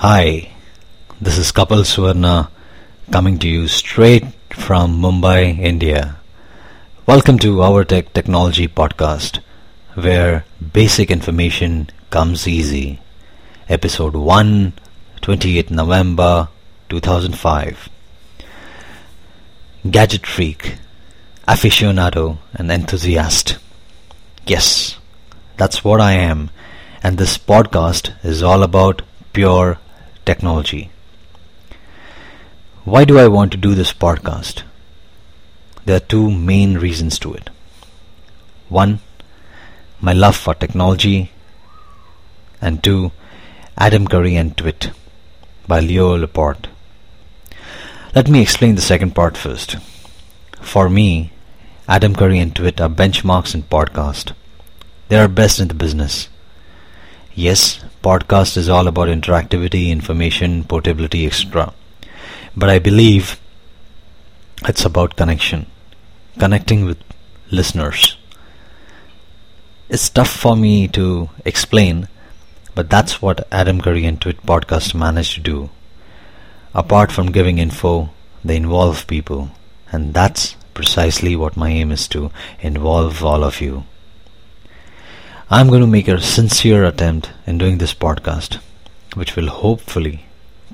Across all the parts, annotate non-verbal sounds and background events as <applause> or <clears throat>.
Hi, this is Kapil Suvarna coming to you straight from Mumbai, India. Welcome to Our Tech Technology Podcast, where basic information comes easy. Episode 1, 28 November 2005. Gadget freak, aficionado, and enthusiast. Yes, that's what I am, and this podcast is all about pure technology. Why do I want to do this podcast? There are two main reasons to it. One, my love for technology, and two, Adam Curry and Twit by Leo Laporte. Let me explain the second part first. For me, Adam Curry and Twit are benchmarks in podcast. They are best in the business. Yes, podcast is all about interactivity, information, portability, etc. But I believe it's about connection, connecting with listeners. It's tough for me to explain, but that's what Adam Curry and Twit podcast managed to do. Apart from giving info, they involve people, and that's precisely what my aim is to involve all of you. I'm going to make a sincere attempt in doing this podcast, which will hopefully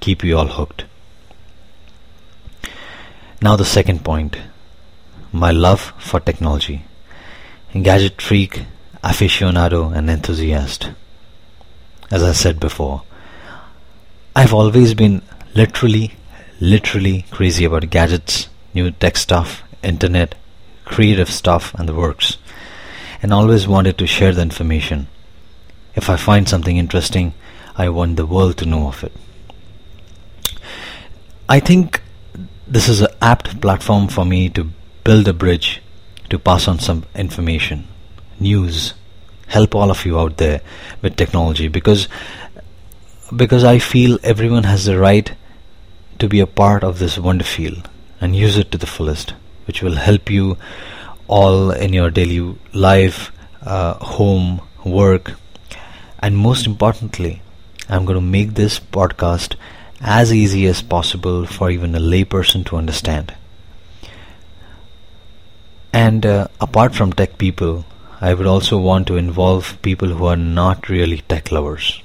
keep you all hooked. Now, the second point my love for technology. Gadget freak, aficionado, and enthusiast. As I said before, I've always been literally, literally crazy about gadgets, new tech stuff, internet, creative stuff, and the works and always wanted to share the information. If I find something interesting, I want the world to know of it. I think this is an apt platform for me to build a bridge to pass on some information, news, help all of you out there with technology because because I feel everyone has the right to be a part of this wonder field and use it to the fullest, which will help you all in your daily life, uh, home, work, and most importantly, I'm going to make this podcast as easy as possible for even a layperson to understand. And uh, apart from tech people, I would also want to involve people who are not really tech lovers.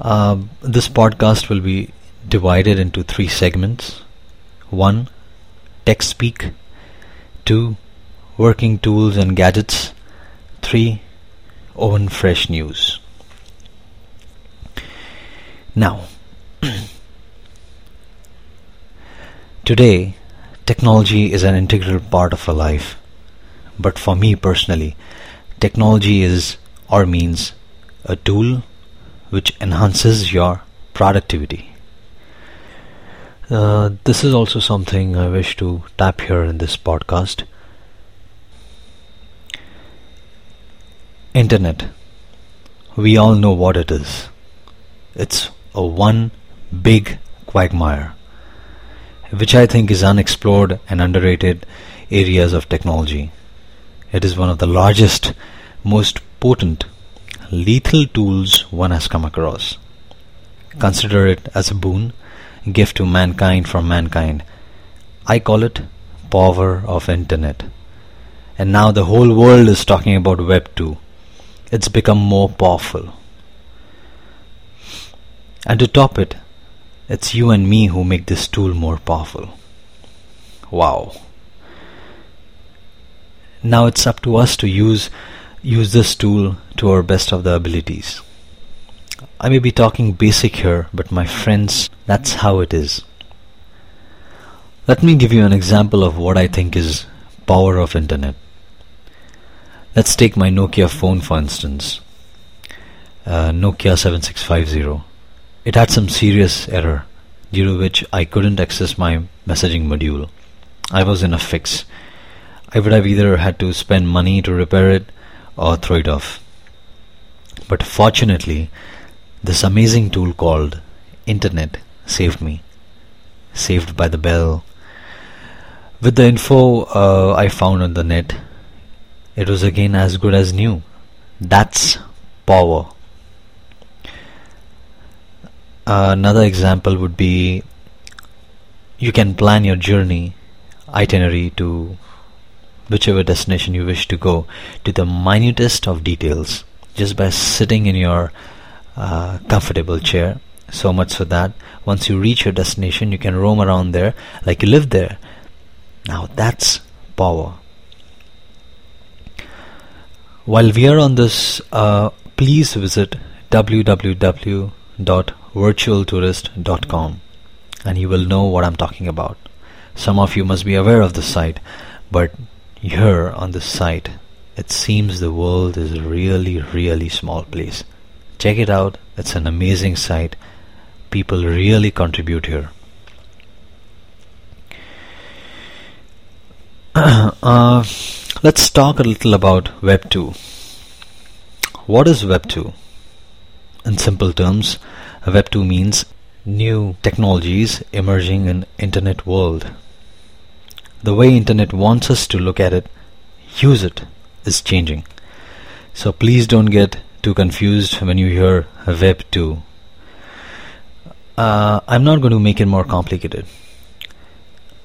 Uh, this podcast will be divided into three segments. One, tech speak. 2. Working tools and gadgets 3. Oven fresh news Now, <clears throat> today technology is an integral part of our life. But for me personally, technology is or means a tool which enhances your productivity. Uh, this is also something I wish to tap here in this podcast. Internet. We all know what it is. It's a one big quagmire, which I think is unexplored and underrated areas of technology. It is one of the largest, most potent, lethal tools one has come across. Consider it as a boon gift to mankind from mankind. I call it power of internet. And now the whole world is talking about web 2. It's become more powerful. And to top it, it's you and me who make this tool more powerful. Wow. Now it's up to us to use use this tool to our best of the abilities. I may be talking basic here, but my friends, that's how it is. Let me give you an example of what I think is power of internet. Let's take my Nokia phone for instance. Uh, Nokia 7650. It had some serious error due to which I couldn't access my messaging module. I was in a fix. I would have either had to spend money to repair it or throw it off. But fortunately, this amazing tool called internet saved me. Saved by the bell. With the info uh, I found on the net, it was again as good as new. That's power. another example would be you can plan your journey itinerary to whichever destination you wish to go to the minutest of details just by sitting in your uh, comfortable chair. So much so that once you reach your destination you can roam around there like you live there. Now that's power. While we are on this uh, please visit www.virtualtourist.com and you will know what I'm talking about. Some of you must be aware of the site but here on this site it seems the world is a really really small place check it out. It's an amazing site. People really contribute here. <clears throat> Uh, let's talk a little about web 2 what is web 2 in simple terms web 2 means new technologies emerging in internet world. The way internet wants us to look at it use it is changing. So please don't get too confused when you hear Web 2. Uh, I'm not going to make it more complicated.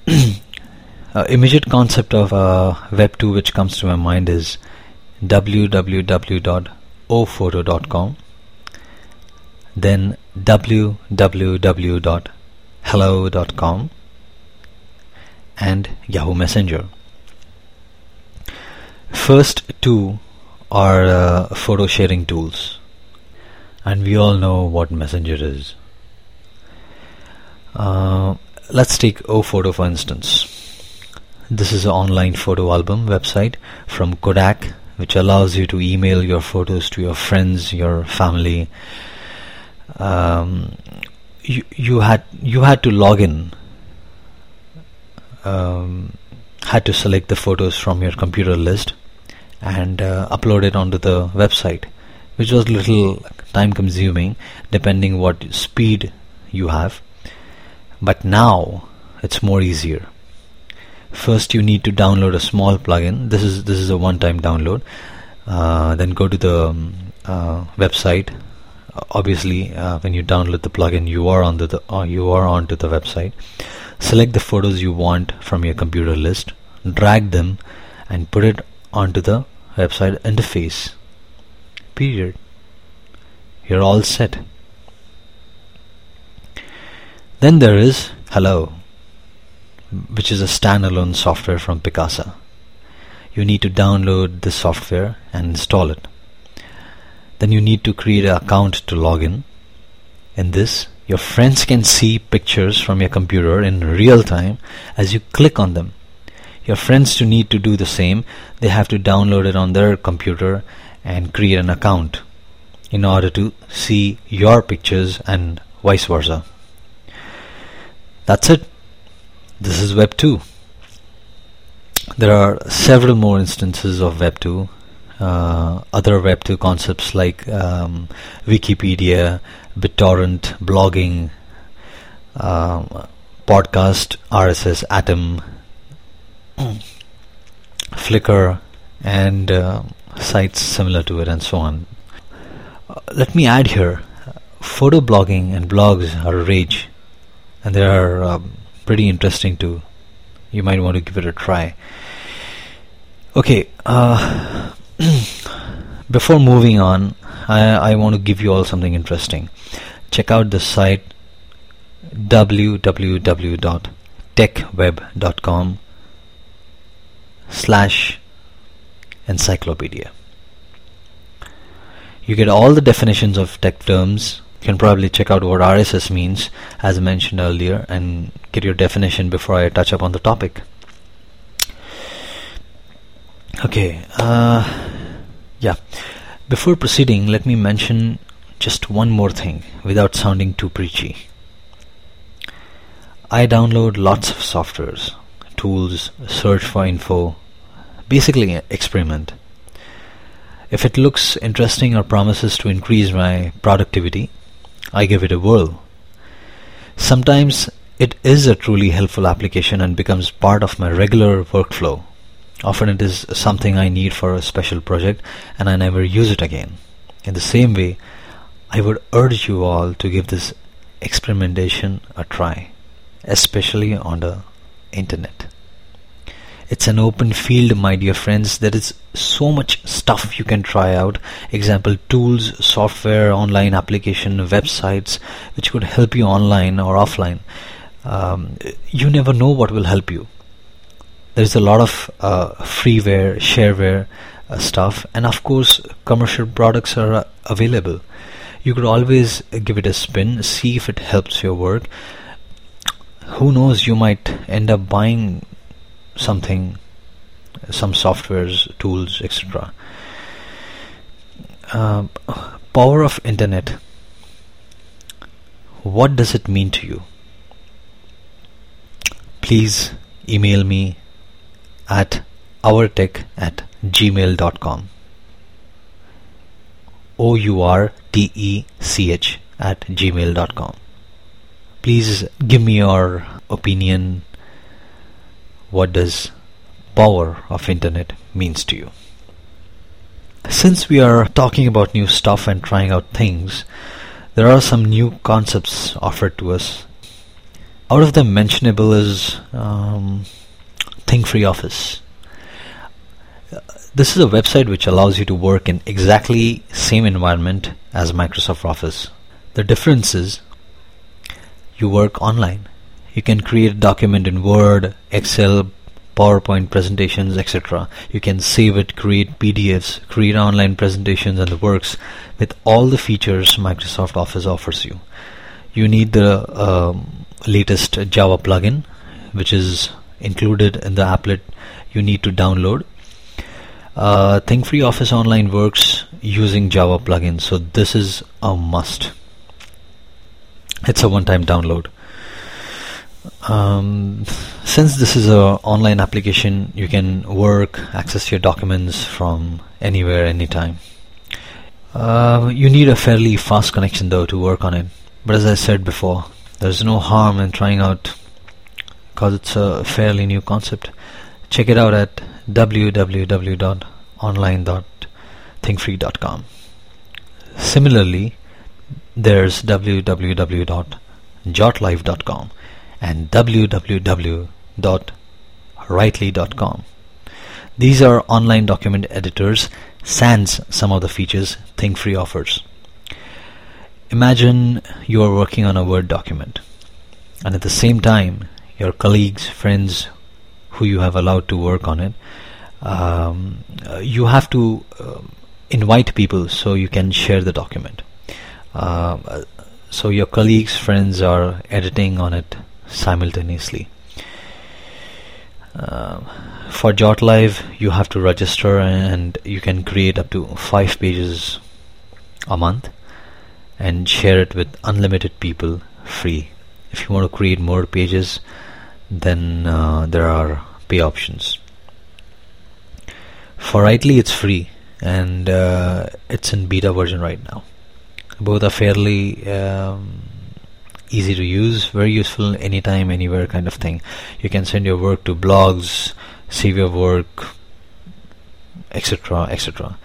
<clears throat> uh, immediate concept of uh, Web 2 which comes to my mind is www.ofoto.com then www.hello.com and Yahoo Messenger First two are uh, photo sharing tools, and we all know what Messenger is. Uh, let's take Ofoto for instance. This is an online photo album website from Kodak, which allows you to email your photos to your friends, your family. Um, you you had you had to log in. Um, had to select the photos from your computer list and uh, upload it onto the website which was a little time consuming depending what speed you have. But now it's more easier. First you need to download a small plugin. This is this is a one time download. Uh, then go to the um, uh, website. Obviously uh, when you download the plugin you are on the uh, you are onto the website. Select the photos you want from your computer list. Drag them and put it onto the website interface period. You're all set. Then there is hello which is a standalone software from Picasa. You need to download the software and install it. Then you need to create an account to log in. In this your friends can see pictures from your computer in real time as you click on them your friends to need to do the same. They have to download it on their computer and create an account in order to see your pictures and vice versa. That's it. This is web 2 there are several more instances of web 2 uh, other web 2 concepts like um, wikipedia bittorrent blogging uh, podcast rss atom <clears throat> Flickr and uh, sites similar to it and so on. Uh, let me add here photo blogging and blogs are a rage and they are um, pretty interesting too. You might want to give it a try. Okay, uh, <clears throat> before moving on, I, I want to give you all something interesting. Check out the site www.techweb.com slash encyclopedia. You get all the definitions of tech terms. You can probably check out what RSS means, as I mentioned earlier, and get your definition before I touch up on the topic. Okay, uh, yeah. Before proceeding, let me mention just one more thing without sounding too preachy. I download lots of softwares tools, search for info, basically experiment. If it looks interesting or promises to increase my productivity, I give it a whirl. Sometimes it is a truly helpful application and becomes part of my regular workflow. Often it is something I need for a special project and I never use it again. In the same way, I would urge you all to give this experimentation a try, especially on the internet. It's an open field, my dear friends. There is so much stuff you can try out. Example, tools, software, online application, websites, which could help you online or offline. Um, you never know what will help you. There's a lot of uh, freeware, shareware uh, stuff, and of course, commercial products are uh, available. You could always give it a spin, see if it helps your work. Who knows, you might end up buying something, some softwares, tools, etc. Uh, power of internet. What does it mean to you? Please email me at ourtech at gmail.com. O U R T E C H at gmail.com. Please give me your opinion, what does power of internet means to you. Since we are talking about new stuff and trying out things, there are some new concepts offered to us. Out of them mentionable is um, ThinkFree Office. This is a website which allows you to work in exactly same environment as Microsoft Office. The difference is you work online you can create a document in Word, Excel, PowerPoint presentations, etc. You can save it, create PDFs, create online presentations and the works with all the features Microsoft Office offers you. You need the um, latest Java plugin, which is included in the applet you need to download. Uh, ThinkFree Office Online works using Java plugin, so this is a must. It's a one-time download. Um, since this is a online application, you can work, access your documents from anywhere, anytime. Uh, you need a fairly fast connection though to work on it. But as I said before, there's no harm in trying out because it's a fairly new concept. Check it out at www.online.thinkfree.com. Similarly, there's www.jotlive.com and www.writely.com. These are online document editors, sans some of the features ThinkFree offers. Imagine you are working on a Word document, and at the same time, your colleagues, friends who you have allowed to work on it, um, uh, you have to uh, invite people so you can share the document. Uh, so your colleagues, friends are editing on it simultaneously. Uh, for JotLive, you have to register and you can create up to five pages a month and share it with unlimited people free. If you want to create more pages, then uh, there are pay options. For Writely, it's free and uh, it's in beta version right now. Both are fairly um, easy to use, very useful anytime, anywhere kind of thing. You can send your work to blogs, save your work, etc., etc.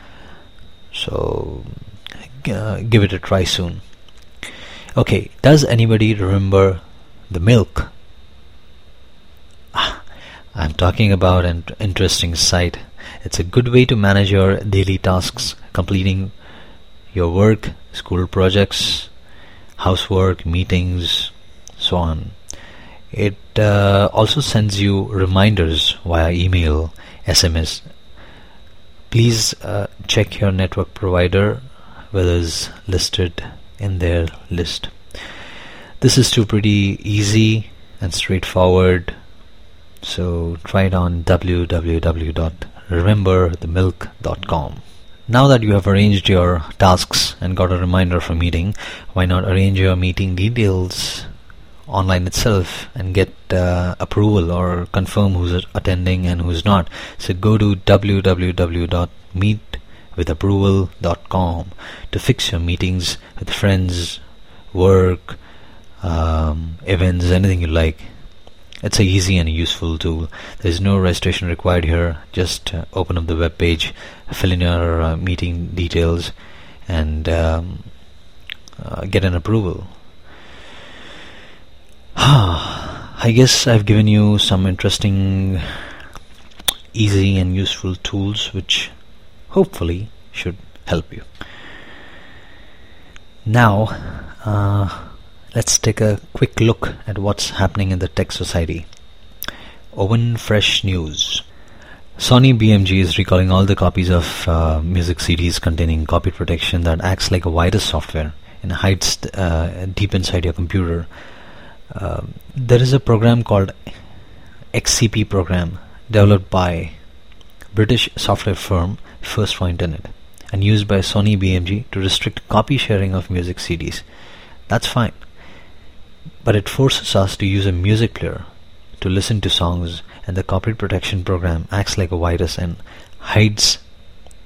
So uh, give it a try soon. Okay, does anybody remember the milk? Ah, I'm talking about an interesting site. It's a good way to manage your daily tasks, completing your work, school projects, housework, meetings, so on. It uh, also sends you reminders via email, SMS. Please uh, check your network provider whether it's listed in their list. This is too pretty easy and straightforward. So try it on www.rememberthemilk.com. Now that you have arranged your tasks and got a reminder for meeting, why not arrange your meeting details online itself and get uh, approval or confirm who's attending and who's not. So go to www.meetwithapproval.com to fix your meetings with friends, work, um, events, anything you like. It's a easy and useful tool. There's no registration required here. Just uh, open up the web page, fill in your uh, meeting details, and um, uh, get an approval. <sighs> I guess I've given you some interesting, easy, and useful tools which hopefully should help you. Now, uh, let's take a quick look at what's happening in the tech society. Oven Fresh News. Sony BMG is recalling all the copies of uh, music CDs containing copy protection that acts like a virus software and hides uh, deep inside your computer. Uh, there is a program called XCP program developed by British software firm First 4 Internet and used by Sony BMG to restrict copy sharing of music CDs. That's fine. But it forces us to use a music player to listen to songs and the copyright protection program acts like a virus and hides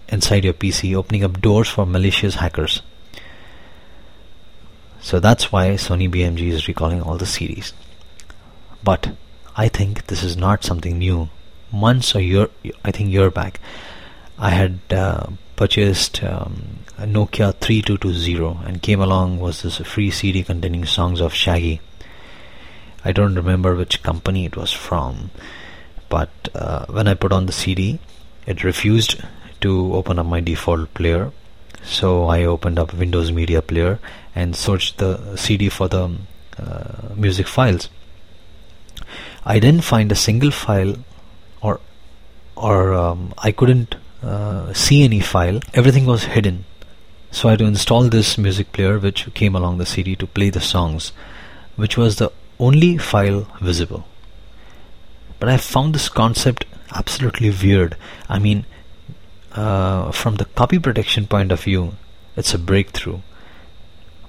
inside your PC opening up doors for malicious hackers. So that's why Sony BMG is recalling all the CDs. But I think this is not something new. Months or year, I think year back, I had uh, purchased um, a Nokia 3220 and came along was this free CD containing songs of Shaggy. I don't remember which company it was from, but uh, when I put on the CD, it refused to open up my default player. So I opened up Windows Media Player and searched the CD for the uh, music files. I didn't find a single file, or or um, I couldn't uh, see any file. Everything was hidden. So I had to install this music player which came along the CD to play the songs, which was the only file visible. But I found this concept absolutely weird. I mean, uh, from the copy protection point of view, it's a breakthrough.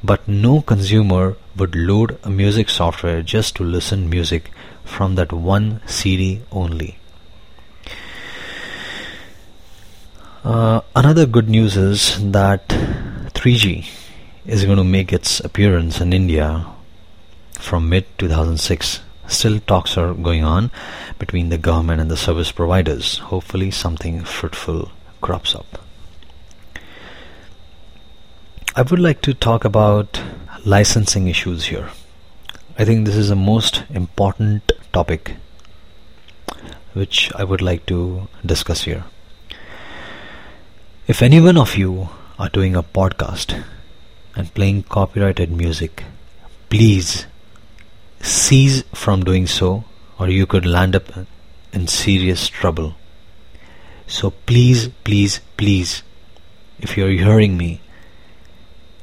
But no consumer would load a music software just to listen music from that one CD only. Uh, another good news is that 3G is going to make its appearance in India from mid 2006. Still, talks are going on between the government and the service providers. Hopefully, something fruitful crops up. I would like to talk about licensing issues here. I think this is the most important topic which I would like to discuss here. If any one of you are doing a podcast and playing copyrighted music, please cease from doing so or you could land up in serious trouble. So please, please, please, if you're hearing me,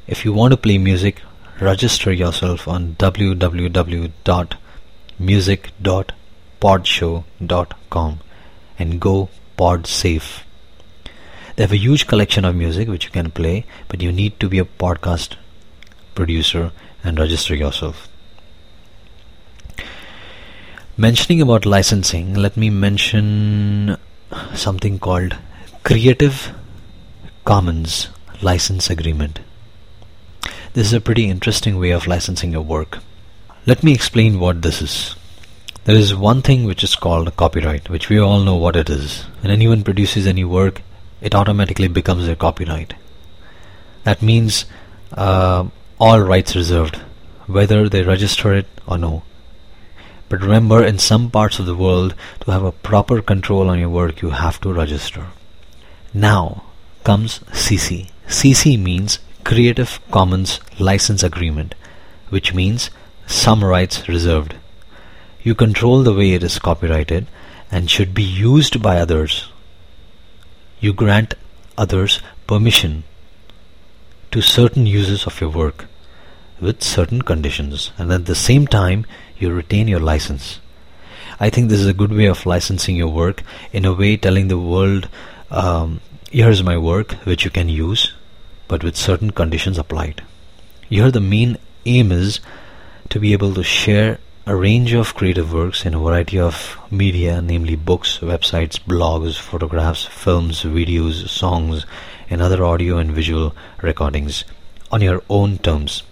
if you want to play music, register yourself on www.music.podshow.com and go pod safe. They have a huge collection of music which you can play, but you need to be a podcast producer and register yourself. Mentioning about licensing, let me mention something called Creative Commons License Agreement. This is a pretty interesting way of licensing your work. Let me explain what this is. There is one thing which is called copyright, which we all know what it is. When anyone produces any work, it automatically becomes their copyright. That means uh, all rights reserved, whether they register it or no. But remember, in some parts of the world, to have a proper control on your work, you have to register. Now comes CC. CC means Creative Commons License Agreement, which means some rights reserved. You control the way it is copyrighted and should be used by others you grant others permission to certain uses of your work with certain conditions and at the same time you retain your license. I think this is a good way of licensing your work in a way telling the world um, here's my work which you can use but with certain conditions applied. Here the main aim is to be able to share a range of creative works in a variety of media, namely books, websites, blogs, photographs, films, videos, songs, and other audio and visual recordings on your own terms.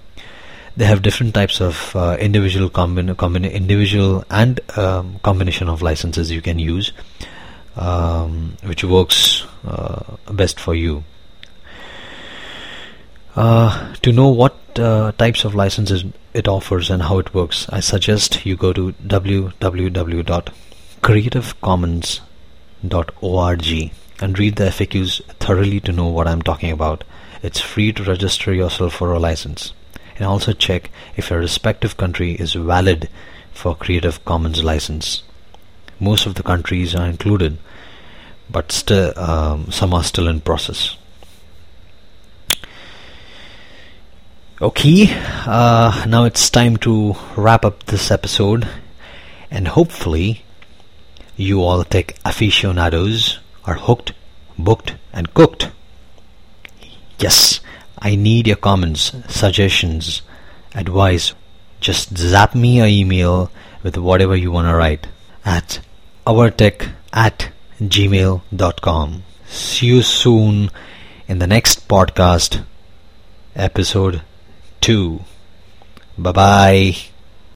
They have different types of uh, individual combin- individual and um, combination of licenses you can use, um, which works uh, best for you. Uh, to know what uh, types of licenses it offers and how it works, I suggest you go to www.creativecommons.org and read the FAQs thoroughly to know what I'm talking about. It's free to register yourself for a license. And also check if your respective country is valid for Creative Commons license. Most of the countries are included, but still um, some are still in process. Okay, uh, now it's time to wrap up this episode, and hopefully, you all tech aficionados are hooked, booked, and cooked. Yes, I need your comments, suggestions, advice. Just zap me your email with whatever you want to write at ourtech at gmail.com. See you soon in the next podcast episode 2. Bye bye.